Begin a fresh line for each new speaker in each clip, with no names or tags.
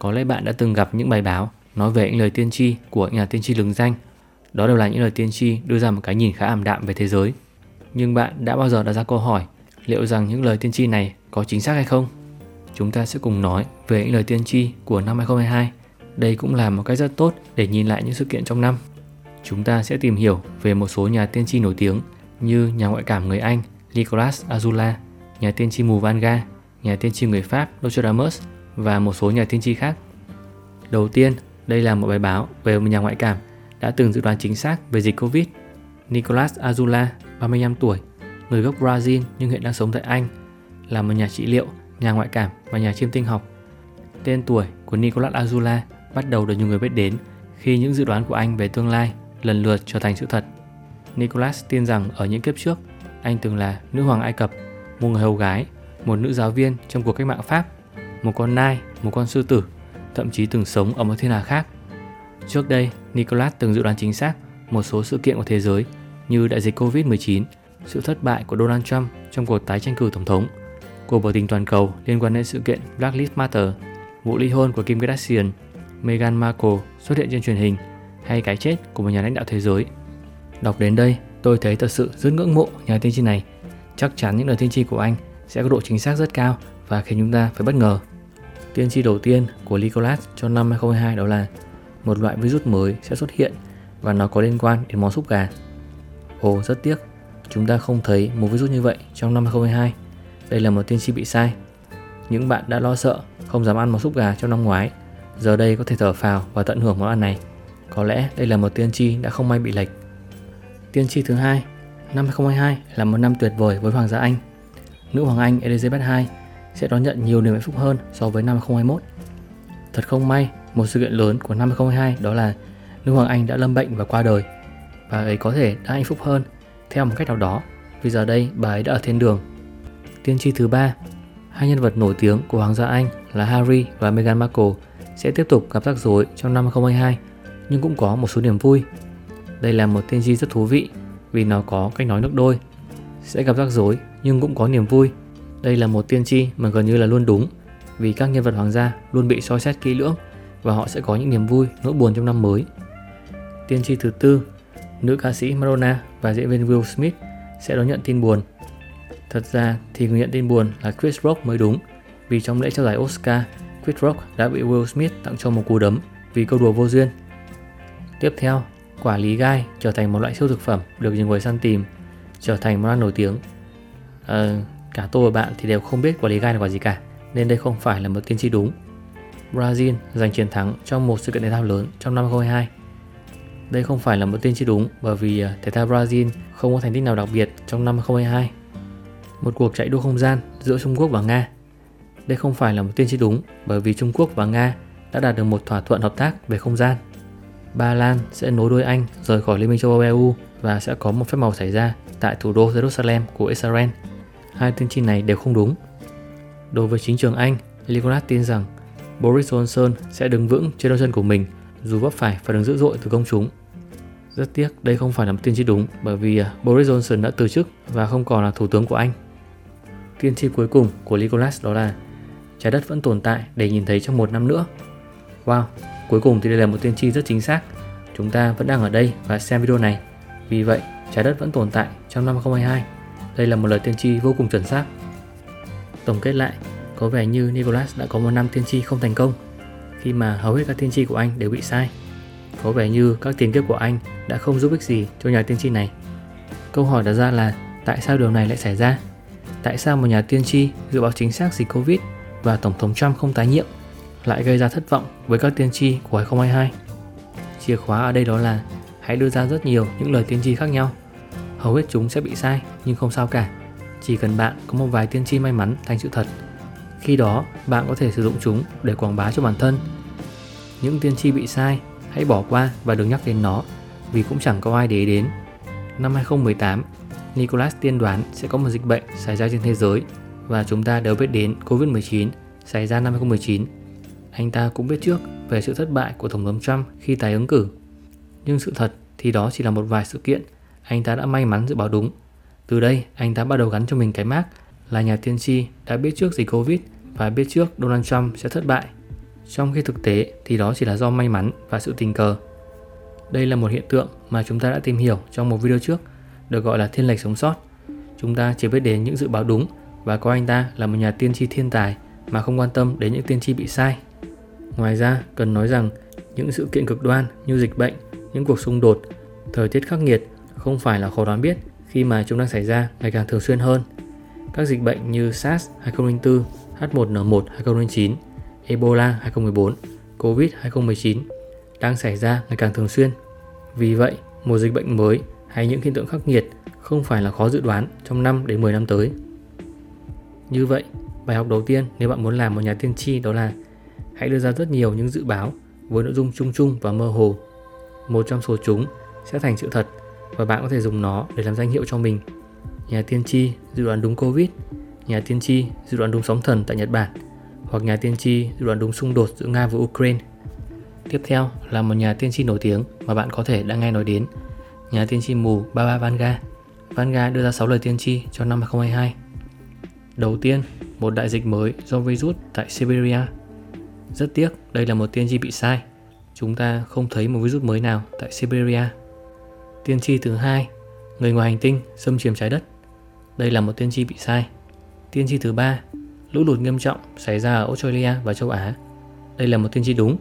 Có lẽ bạn đã từng gặp những bài báo nói về những lời tiên tri của nhà tiên tri lừng danh. Đó đều là những lời tiên tri đưa ra một cái nhìn khá ảm đạm về thế giới. Nhưng bạn đã bao giờ đặt ra câu hỏi liệu rằng những lời tiên tri này có chính xác hay không? Chúng ta sẽ cùng nói về những lời tiên tri của năm 2022. Đây cũng là một cách rất tốt để nhìn lại những sự kiện trong năm. Chúng ta sẽ tìm hiểu về một số nhà tiên tri nổi tiếng như nhà ngoại cảm người Anh Nicolas Azula, nhà tiên tri mù Vanga, nhà tiên tri người Pháp Nostradamus và một số nhà tiên tri khác. Đầu tiên, đây là một bài báo về một nhà ngoại cảm đã từng dự đoán chính xác về dịch Covid. Nicolas Azula, 35 tuổi, người gốc Brazil nhưng hiện đang sống tại Anh, là một nhà trị liệu, nhà ngoại cảm và nhà chiêm tinh học. Tên tuổi của Nicolas Azula bắt đầu được nhiều người biết đến khi những dự đoán của anh về tương lai lần lượt trở thành sự thật. Nicholas tin rằng ở những kiếp trước, anh từng là nữ hoàng Ai Cập, một người hầu gái, một nữ giáo viên trong cuộc cách mạng Pháp, một con nai, một con sư tử, thậm chí từng sống ở một thiên hà khác. Trước đây, Nicholas từng dự đoán chính xác một số sự kiện của thế giới như đại dịch Covid-19, sự thất bại của Donald Trump trong cuộc tái tranh cử tổng thống, cuộc biểu tình toàn cầu liên quan đến sự kiện Black Lives Matter, vụ ly hôn của Kim Kardashian, Meghan Markle xuất hiện trên truyền hình hay cái chết của một nhà lãnh đạo thế giới. Đọc đến đây, tôi thấy thật sự rất ngưỡng mộ nhà tiên tri này. Chắc chắn những lời tiên tri của anh sẽ có độ chính xác rất cao và khiến chúng ta phải bất ngờ. Tiên tri đầu tiên của Nicholas cho năm 2022 đó là một loại virus mới sẽ xuất hiện và nó có liên quan đến món súp gà. Ồ, rất tiếc, chúng ta không thấy một virus như vậy trong năm 2022. Đây là một tiên tri bị sai. Những bạn đã lo sợ, không dám ăn món súp gà trong năm ngoái, giờ đây có thể thở phào và tận hưởng món ăn này. Có lẽ đây là một tiên tri đã không may bị lệch. Tiên tri thứ hai, năm 2022 là một năm tuyệt vời với Hoàng gia Anh. Nữ Hoàng Anh Elizabeth II sẽ đón nhận nhiều niềm hạnh phúc hơn so với năm 2021. Thật không may, một sự kiện lớn của năm 2022 đó là Nữ Hoàng Anh đã lâm bệnh và qua đời. Bà ấy có thể đã hạnh phúc hơn theo một cách nào đó vì giờ đây bà ấy đã ở thiên đường. Tiên tri thứ ba, hai nhân vật nổi tiếng của Hoàng gia Anh là Harry và Meghan Markle sẽ tiếp tục gặp rắc rối trong năm 2022 nhưng cũng có một số niềm vui. Đây là một tiên tri rất thú vị vì nó có cách nói nước đôi. Sẽ gặp rắc rối nhưng cũng có niềm vui. Đây là một tiên tri mà gần như là luôn đúng vì các nhân vật hoàng gia luôn bị soi xét kỹ lưỡng và họ sẽ có những niềm vui, nỗi buồn trong năm mới. Tiên tri thứ tư, nữ ca sĩ Madonna và diễn viên Will Smith sẽ đón nhận tin buồn. Thật ra thì người nhận tin buồn là Chris Rock mới đúng vì trong lễ trao giải Oscar, Chris Rock đã bị Will Smith tặng cho một cú đấm vì câu đùa vô duyên Tiếp theo, quả lý gai trở thành một loại siêu thực phẩm được nhiều người săn tìm, trở thành món ăn nổi tiếng. À, cả tôi và bạn thì đều không biết quả lý gai là quả gì cả, nên đây không phải là một tiên tri đúng. Brazil giành chiến thắng trong một sự kiện thể thao lớn trong năm 2022. Đây không phải là một tiên tri đúng bởi vì à, thể thao Brazil không có thành tích nào đặc biệt trong năm 2022. Một cuộc chạy đua không gian giữa Trung Quốc và Nga. Đây không phải là một tiên tri đúng bởi vì Trung Quốc và Nga đã đạt được một thỏa thuận hợp tác về không gian Ba Lan sẽ nối đuôi Anh rời khỏi Liên minh châu Âu EU và sẽ có một phép màu xảy ra tại thủ đô Jerusalem của Israel. Hai tiên tri này đều không đúng. Đối với chính trường Anh, Nicholas tin rằng Boris Johnson sẽ đứng vững trên đôi chân của mình dù vấp phải phản ứng dữ dội từ công chúng. Rất tiếc đây không phải là một tiên tri đúng bởi vì à, Boris Johnson đã từ chức và không còn là thủ tướng của Anh. Tiên tri cuối cùng của Nicholas đó là trái đất vẫn tồn tại để nhìn thấy trong một năm nữa. Wow, Cuối cùng thì đây là một tiên tri rất chính xác. Chúng ta vẫn đang ở đây và xem video này. Vì vậy, trái đất vẫn tồn tại trong năm 2022. Đây là một lời tiên tri vô cùng chuẩn xác. Tổng kết lại, có vẻ như Nicholas đã có một năm tiên tri không thành công khi mà hầu hết các tiên tri của anh đều bị sai. Có vẻ như các tiền kiếp của anh đã không giúp ích gì cho nhà tiên tri này. Câu hỏi đặt ra là tại sao điều này lại xảy ra? Tại sao một nhà tiên tri dự báo chính xác dịch Covid và Tổng thống Trump không tái nhiệm lại gây ra thất vọng với các tiên tri của 2022. Chìa khóa ở đây đó là hãy đưa ra rất nhiều những lời tiên tri khác nhau. Hầu hết chúng sẽ bị sai nhưng không sao cả. Chỉ cần bạn có một vài tiên tri may mắn thành sự thật. Khi đó, bạn có thể sử dụng chúng để quảng bá cho bản thân. Những tiên tri bị sai, hãy bỏ qua và đừng nhắc đến nó vì cũng chẳng có ai để ý đến. Năm 2018, Nicholas tiên đoán sẽ có một dịch bệnh xảy ra trên thế giới và chúng ta đều biết đến Covid-19 xảy ra năm 2019 anh ta cũng biết trước về sự thất bại của Tổng thống Trump khi tái ứng cử. Nhưng sự thật thì đó chỉ là một vài sự kiện anh ta đã may mắn dự báo đúng. Từ đây, anh ta bắt đầu gắn cho mình cái mác là nhà tiên tri đã biết trước dịch Covid và biết trước Donald Trump sẽ thất bại. trong khi thực tế thì đó chỉ là do may mắn và sự tình cờ. Đây là một hiện tượng mà chúng ta đã tìm hiểu trong một video trước, được gọi là thiên lệch sống sót. Chúng ta chỉ biết đến những dự báo đúng và coi anh ta là một nhà tiên tri thiên tài mà không quan tâm đến những tiên tri bị sai. Ngoài ra, cần nói rằng những sự kiện cực đoan như dịch bệnh, những cuộc xung đột, thời tiết khắc nghiệt không phải là khó đoán biết khi mà chúng đang xảy ra ngày càng thường xuyên hơn. Các dịch bệnh như SARS 2004, H1N1 2009, Ebola 2014, Covid 2019 đang xảy ra ngày càng thường xuyên. Vì vậy, một dịch bệnh mới hay những hiện tượng khắc nghiệt không phải là khó dự đoán trong 5 đến 10 năm tới. Như vậy, bài học đầu tiên nếu bạn muốn làm một nhà tiên tri đó là hãy đưa ra rất nhiều những dự báo với nội dung chung chung và mơ hồ. Một trong số chúng sẽ thành sự thật và bạn có thể dùng nó để làm danh hiệu cho mình. Nhà tiên tri dự đoán đúng Covid, nhà tiên tri dự đoán đúng sóng thần tại Nhật Bản hoặc nhà tiên tri dự đoán đúng xung đột giữa Nga và Ukraine. Tiếp theo là một nhà tiên tri nổi tiếng mà bạn có thể đã nghe nói đến, nhà tiên tri mù Baba Vanga. Vanga đưa ra 6 lời tiên tri cho năm 2022. Đầu tiên, một đại dịch mới do virus tại Siberia. Rất tiếc, đây là một tiên tri bị sai. Chúng ta không thấy một virus mới nào tại Siberia. Tiên tri thứ hai, người ngoài hành tinh xâm chiếm trái đất. Đây là một tiên tri bị sai. Tiên tri thứ ba, lũ lụt nghiêm trọng xảy ra ở Australia và châu Á. Đây là một tiên tri đúng.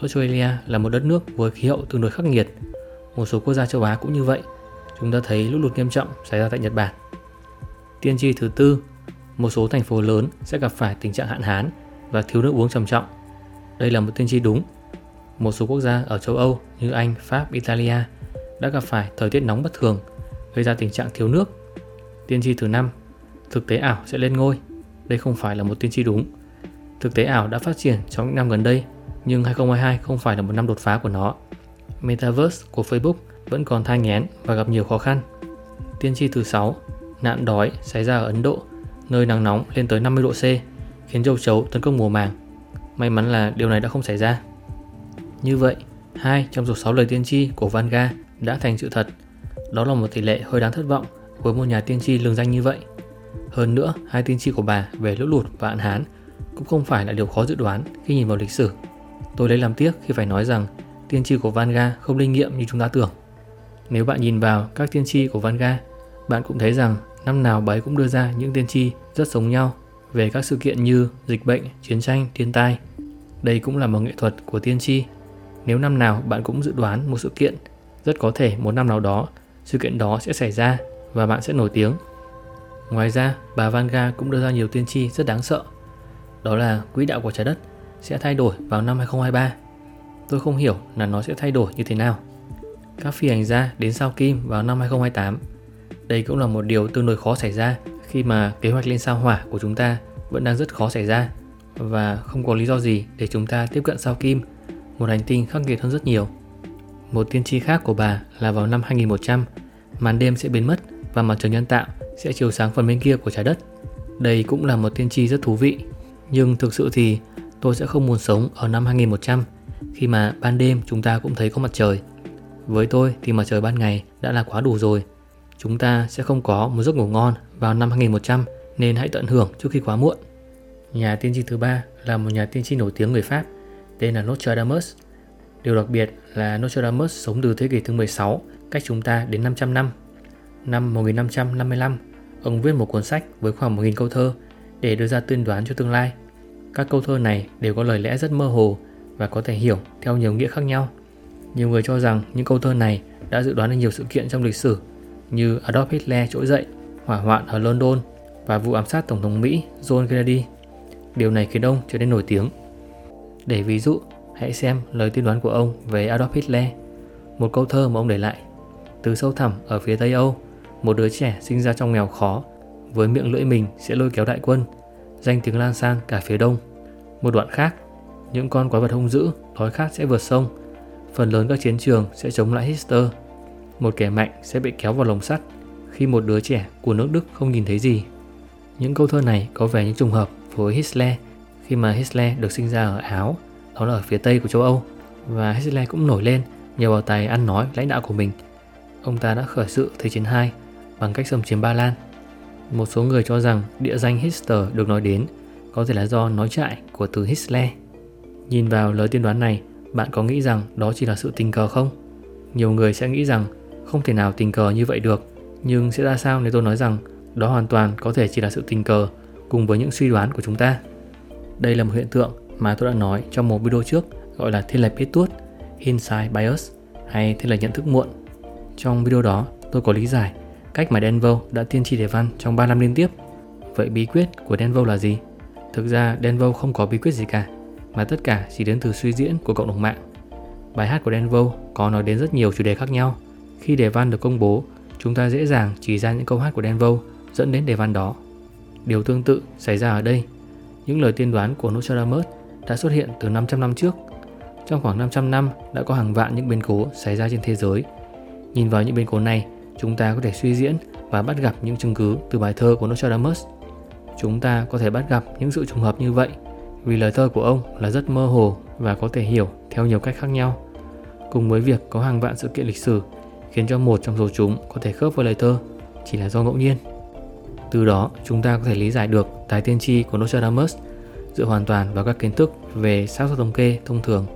Australia là một đất nước với khí hậu tương đối khắc nghiệt. Một số quốc gia châu Á cũng như vậy. Chúng ta thấy lũ lụt nghiêm trọng xảy ra tại Nhật Bản. Tiên tri thứ tư, một số thành phố lớn sẽ gặp phải tình trạng hạn hán và thiếu nước uống trầm trọng. Đây là một tiên tri đúng. Một số quốc gia ở châu Âu như Anh, Pháp, Italia đã gặp phải thời tiết nóng bất thường, gây ra tình trạng thiếu nước. Tiên tri thứ năm, thực tế ảo sẽ lên ngôi. Đây không phải là một tiên tri đúng. Thực tế ảo đã phát triển trong những năm gần đây, nhưng 2022 không phải là một năm đột phá của nó. Metaverse của Facebook vẫn còn thai nghén và gặp nhiều khó khăn. Tiên tri thứ 6, nạn đói xảy ra ở Ấn Độ, nơi nắng nóng lên tới 50 độ C, khiến châu chấu tấn công mùa màng. May mắn là điều này đã không xảy ra. Như vậy, hai trong số 6 lời tiên tri của Vanga đã thành sự thật. Đó là một tỷ lệ hơi đáng thất vọng với một nhà tiên tri lừng danh như vậy. Hơn nữa, hai tiên tri của bà về lũ lụt và hạn hán cũng không phải là điều khó dự đoán khi nhìn vào lịch sử. Tôi lấy làm tiếc khi phải nói rằng tiên tri của Vanga không linh nghiệm như chúng ta tưởng. Nếu bạn nhìn vào các tiên tri của Vanga, bạn cũng thấy rằng năm nào bà ấy cũng đưa ra những tiên tri rất giống nhau về các sự kiện như dịch bệnh, chiến tranh, thiên tai. Đây cũng là một nghệ thuật của tiên tri. Nếu năm nào bạn cũng dự đoán một sự kiện, rất có thể một năm nào đó sự kiện đó sẽ xảy ra và bạn sẽ nổi tiếng. Ngoài ra, bà Vanga cũng đưa ra nhiều tiên tri rất đáng sợ. Đó là quỹ đạo của trái đất sẽ thay đổi vào năm 2023. Tôi không hiểu là nó sẽ thay đổi như thế nào. Các phi hành gia đến sao Kim vào năm 2028. Đây cũng là một điều tương đối khó xảy ra khi mà kế hoạch lên sao hỏa của chúng ta vẫn đang rất khó xảy ra và không có lý do gì để chúng ta tiếp cận sao Kim, một hành tinh khắc nghiệt hơn rất nhiều. Một tiên tri khác của bà là vào năm 2100, màn đêm sẽ biến mất và mặt trời nhân tạo sẽ chiếu sáng phần bên kia của trái đất. Đây cũng là một tiên tri rất thú vị, nhưng thực sự thì tôi sẽ không muốn sống ở năm 2100 khi mà ban đêm chúng ta cũng thấy có mặt trời. Với tôi thì mặt trời ban ngày đã là quá đủ rồi. Chúng ta sẽ không có một giấc ngủ ngon vào năm 2100 nên hãy tận hưởng trước khi quá muộn. Nhà tiên tri thứ ba là một nhà tiên tri nổi tiếng người Pháp tên là Nostradamus. Điều đặc biệt là Nostradamus sống từ thế kỷ thứ 16, cách chúng ta đến 500 năm. Năm 1555, ông viết một cuốn sách với khoảng 1.000 câu thơ để đưa ra tuyên đoán cho tương lai. Các câu thơ này đều có lời lẽ rất mơ hồ và có thể hiểu theo nhiều nghĩa khác nhau. Nhiều người cho rằng những câu thơ này đã dự đoán được nhiều sự kiện trong lịch sử như Adolf Hitler trỗi dậy, hỏa hoạn ở London và vụ ám sát Tổng thống Mỹ John Kennedy. Điều này khiến ông trở nên nổi tiếng. Để ví dụ, hãy xem lời tiên đoán của ông về Adolf Hitler, một câu thơ mà ông để lại. Từ sâu thẳm ở phía Tây Âu, một đứa trẻ sinh ra trong nghèo khó, với miệng lưỡi mình sẽ lôi kéo đại quân, danh tiếng lan sang cả phía đông. Một đoạn khác, những con quái vật hung dữ, đói khát sẽ vượt sông, phần lớn các chiến trường sẽ chống lại Hitler. Một kẻ mạnh sẽ bị kéo vào lồng sắt khi một đứa trẻ của nước Đức không nhìn thấy gì. Những câu thơ này có vẻ như trùng hợp với Hitler khi mà Hitler được sinh ra ở Áo, đó là ở phía tây của châu Âu và Hitler cũng nổi lên nhờ vào tài ăn nói lãnh đạo của mình. Ông ta đã khởi sự Thế chiến 2 bằng cách xâm chiếm Ba Lan. Một số người cho rằng địa danh Hitler được nói đến có thể là do nói trại của từ Hitler. Nhìn vào lời tiên đoán này, bạn có nghĩ rằng đó chỉ là sự tình cờ không? Nhiều người sẽ nghĩ rằng không thể nào tình cờ như vậy được, nhưng sẽ ra sao nếu tôi nói rằng đó hoàn toàn có thể chỉ là sự tình cờ cùng với những suy đoán của chúng ta. Đây là một hiện tượng mà tôi đã nói trong một video trước gọi là thiên lệch biết tuốt, hindsight bias hay thiên lệch nhận thức muộn. Trong video đó, tôi có lý giải cách mà Denvo đã tiên tri đề văn trong 3 năm liên tiếp. Vậy bí quyết của Denvo là gì? Thực ra Denvo không có bí quyết gì cả, mà tất cả chỉ đến từ suy diễn của cộng đồng mạng. Bài hát của Denvo có nói đến rất nhiều chủ đề khác nhau. Khi đề văn được công bố, chúng ta dễ dàng chỉ ra những câu hát của Denvo dẫn đến đề văn đó. Điều tương tự xảy ra ở đây. Những lời tiên đoán của Nostradamus đã xuất hiện từ 500 năm trước. Trong khoảng 500 năm đã có hàng vạn những biến cố xảy ra trên thế giới. Nhìn vào những biến cố này, chúng ta có thể suy diễn và bắt gặp những chứng cứ từ bài thơ của Nostradamus. Chúng ta có thể bắt gặp những sự trùng hợp như vậy vì lời thơ của ông là rất mơ hồ và có thể hiểu theo nhiều cách khác nhau. Cùng với việc có hàng vạn sự kiện lịch sử khiến cho một trong số chúng có thể khớp với lời thơ chỉ là do ngẫu nhiên. Từ đó, chúng ta có thể lý giải được tài tiên tri của Nostradamus dựa hoàn toàn vào các kiến thức về xác suất thống kê thông thường.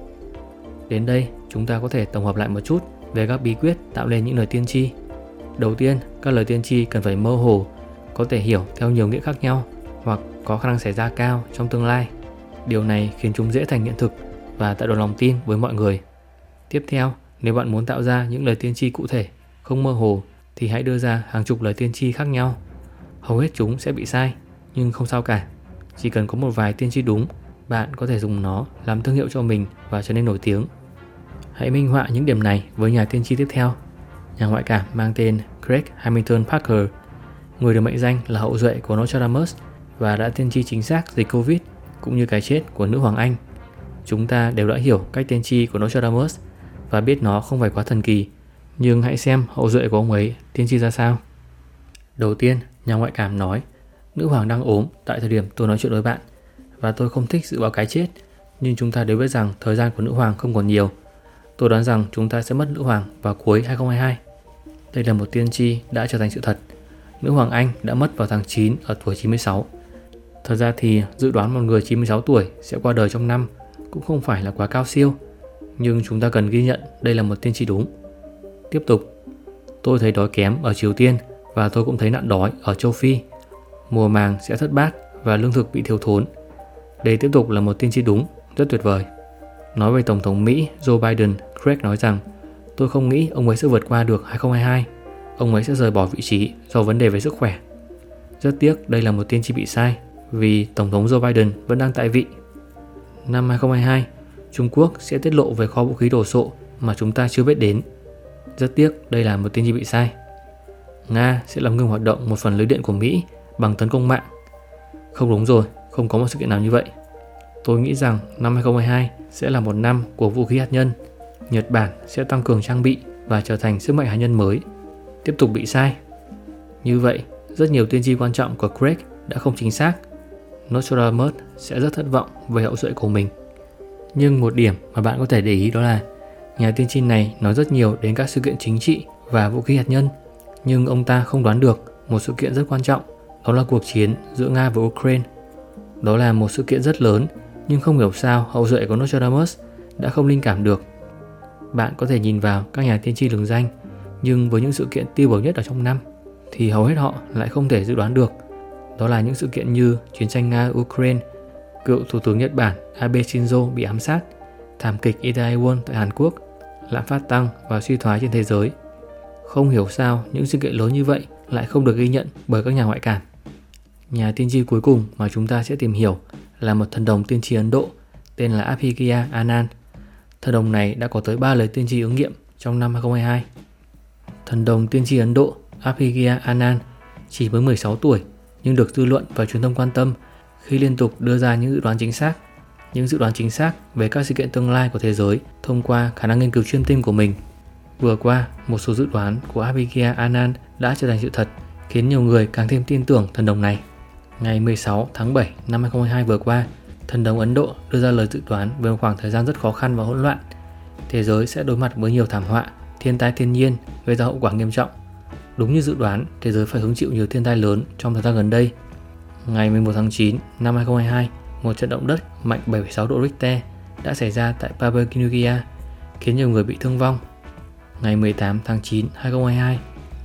Đến đây, chúng ta có thể tổng hợp lại một chút về các bí quyết tạo nên những lời tiên tri. Đầu tiên, các lời tiên tri cần phải mơ hồ, có thể hiểu theo nhiều nghĩa khác nhau hoặc có khả năng xảy ra cao trong tương lai. Điều này khiến chúng dễ thành hiện thực và tạo được lòng tin với mọi người. Tiếp theo, nếu bạn muốn tạo ra những lời tiên tri cụ thể, không mơ hồ thì hãy đưa ra hàng chục lời tiên tri khác nhau. Hầu hết chúng sẽ bị sai, nhưng không sao cả. Chỉ cần có một vài tiên tri đúng, bạn có thể dùng nó làm thương hiệu cho mình và trở nên nổi tiếng. Hãy minh họa những điểm này với nhà tiên tri tiếp theo. Nhà ngoại cảm mang tên Craig Hamilton Parker, người được mệnh danh là hậu duệ của Nostradamus và đã tiên tri chính xác dịch Covid cũng như cái chết của nữ hoàng Anh. Chúng ta đều đã hiểu cách tiên tri của Nostradamus và biết nó không phải quá thần kỳ, nhưng hãy xem hậu duệ của ông ấy tiên tri ra sao. Đầu tiên, nhà ngoại cảm nói, nữ hoàng đang ốm tại thời điểm tôi nói chuyện với bạn và tôi không thích dự báo cái chết, nhưng chúng ta đều biết rằng thời gian của nữ hoàng không còn nhiều. Tôi đoán rằng chúng ta sẽ mất nữ hoàng vào cuối 2022. Đây là một tiên tri đã trở thành sự thật. Nữ hoàng Anh đã mất vào tháng 9 ở tuổi 96. Thật ra thì dự đoán một người 96 tuổi sẽ qua đời trong năm cũng không phải là quá cao siêu, nhưng chúng ta cần ghi nhận đây là một tiên tri đúng. Tiếp tục, tôi thấy đói kém ở Triều Tiên và tôi cũng thấy nạn đói ở châu Phi. Mùa màng sẽ thất bát và lương thực bị thiếu thốn. Đây tiếp tục là một tiên tri đúng, rất tuyệt vời. Nói về Tổng thống Mỹ Joe Biden, Craig nói rằng tôi không nghĩ ông ấy sẽ vượt qua được 2022. Ông ấy sẽ rời bỏ vị trí do vấn đề về sức khỏe. Rất tiếc đây là một tiên tri bị sai vì Tổng thống Joe Biden vẫn đang tại vị. Năm 2022, Trung Quốc sẽ tiết lộ về kho vũ khí đồ sộ mà chúng ta chưa biết đến. Rất tiếc đây là một tiên tri bị sai. Nga sẽ làm ngừng hoạt động một phần lưới điện của Mỹ bằng tấn công mạng. Không đúng rồi, không có một sự kiện nào như vậy. Tôi nghĩ rằng năm 2022 sẽ là một năm của vũ khí hạt nhân. Nhật Bản sẽ tăng cường trang bị và trở thành sức mạnh hạt nhân mới. Tiếp tục bị sai. Như vậy, rất nhiều tiên tri quan trọng của Craig đã không chính xác. Nostradamus sẽ rất thất vọng về hậu duệ của mình. Nhưng một điểm mà bạn có thể để ý đó là nhà tiên tri này nói rất nhiều đến các sự kiện chính trị và vũ khí hạt nhân, nhưng ông ta không đoán được một sự kiện rất quan trọng, đó là cuộc chiến giữa Nga và Ukraine. Đó là một sự kiện rất lớn, nhưng không hiểu sao hậu duệ của Nostradamus đã không linh cảm được. Bạn có thể nhìn vào các nhà tiên tri lừng danh, nhưng với những sự kiện tiêu biểu nhất ở trong năm, thì hầu hết họ lại không thể dự đoán được. Đó là những sự kiện như chiến tranh Nga-Ukraine, cựu Thủ tướng Nhật Bản Abe Shinzo bị ám sát, thảm kịch Itaewon tại Hàn Quốc, lạm phát tăng và suy thoái trên thế giới. Không hiểu sao những sự kiện lớn như vậy lại không được ghi nhận bởi các nhà ngoại cảm. Nhà tiên tri cuối cùng mà chúng ta sẽ tìm hiểu là một thần đồng tiên tri Ấn Độ tên là Abhigya Anand. Thần đồng này đã có tới 3 lời tiên tri ứng nghiệm trong năm 2022. Thần đồng tiên tri Ấn Độ Abhigya Anand chỉ mới 16 tuổi nhưng được dư luận và truyền thông quan tâm khi liên tục đưa ra những dự đoán chính xác. Những dự đoán chính xác về các sự kiện tương lai của thế giới thông qua khả năng nghiên cứu chuyên tinh của mình. Vừa qua, một số dự đoán của Abhigya Anand đã trở thành sự thật, khiến nhiều người càng thêm tin tưởng thần đồng này. Ngày 16 tháng 7 năm 2022 vừa qua, thần đồng Ấn Độ đưa ra lời dự đoán về một khoảng thời gian rất khó khăn và hỗn loạn. Thế giới sẽ đối mặt với nhiều thảm họa, thiên tai thiên nhiên gây ra hậu quả nghiêm trọng. Đúng như dự đoán, thế giới phải hứng chịu nhiều thiên tai lớn trong thời gian gần đây ngày 11 tháng 9 năm 2022, một trận động đất mạnh 7,6 độ Richter đã xảy ra tại Papua New Guinea, khiến nhiều người bị thương vong. Ngày 18 tháng 9, 2022,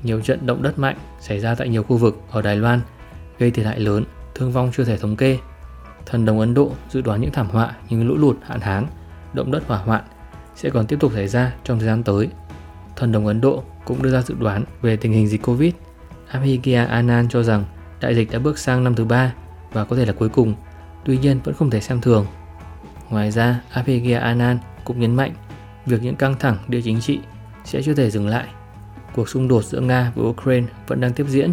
nhiều trận động đất mạnh xảy ra tại nhiều khu vực ở Đài Loan, gây thiệt hại lớn, thương vong chưa thể thống kê. Thần đồng Ấn Độ dự đoán những thảm họa như lũ lụt, hạn hán, động đất hỏa hoạn sẽ còn tiếp tục xảy ra trong thời gian tới. Thần đồng Ấn Độ cũng đưa ra dự đoán về tình hình dịch Covid. Abhigya Anand cho rằng đại dịch đã bước sang năm thứ ba và có thể là cuối cùng, tuy nhiên vẫn không thể xem thường. Ngoài ra, Abhigya Anand cũng nhấn mạnh việc những căng thẳng địa chính trị sẽ chưa thể dừng lại. Cuộc xung đột giữa Nga và Ukraine vẫn đang tiếp diễn.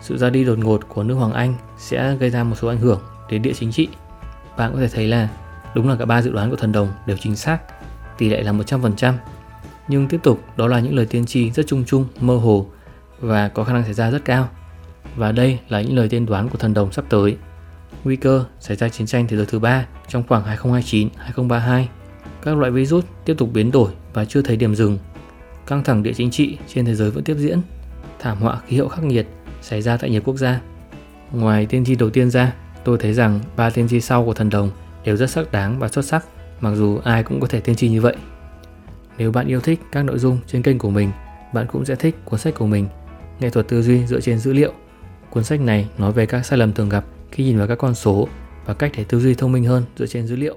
Sự ra đi đột ngột của nữ Hoàng Anh sẽ gây ra một số ảnh hưởng đến địa chính trị. Bạn có thể thấy là đúng là cả ba dự đoán của thần đồng đều chính xác, tỷ lệ là 100%. Nhưng tiếp tục đó là những lời tiên tri rất chung chung, mơ hồ và có khả năng xảy ra rất cao. Và đây là những lời tiên đoán của thần đồng sắp tới. Nguy cơ xảy ra chiến tranh thế giới thứ ba trong khoảng 2029-2032. Các loại virus tiếp tục biến đổi và chưa thấy điểm dừng. Căng thẳng địa chính trị trên thế giới vẫn tiếp diễn. Thảm họa khí hậu khắc nghiệt xảy ra tại nhiều quốc gia. Ngoài tiên tri đầu tiên ra, tôi thấy rằng ba tiên tri sau của thần đồng đều rất sắc đáng và xuất sắc, mặc dù ai cũng có thể tiên tri như vậy. Nếu bạn yêu thích các nội dung trên kênh của mình, bạn cũng sẽ thích cuốn sách của mình, Nghệ thuật tư duy dựa trên dữ liệu. Cuốn sách này nói về các sai lầm thường gặp khi nhìn vào các con số và cách để tư duy thông minh hơn dựa trên dữ liệu.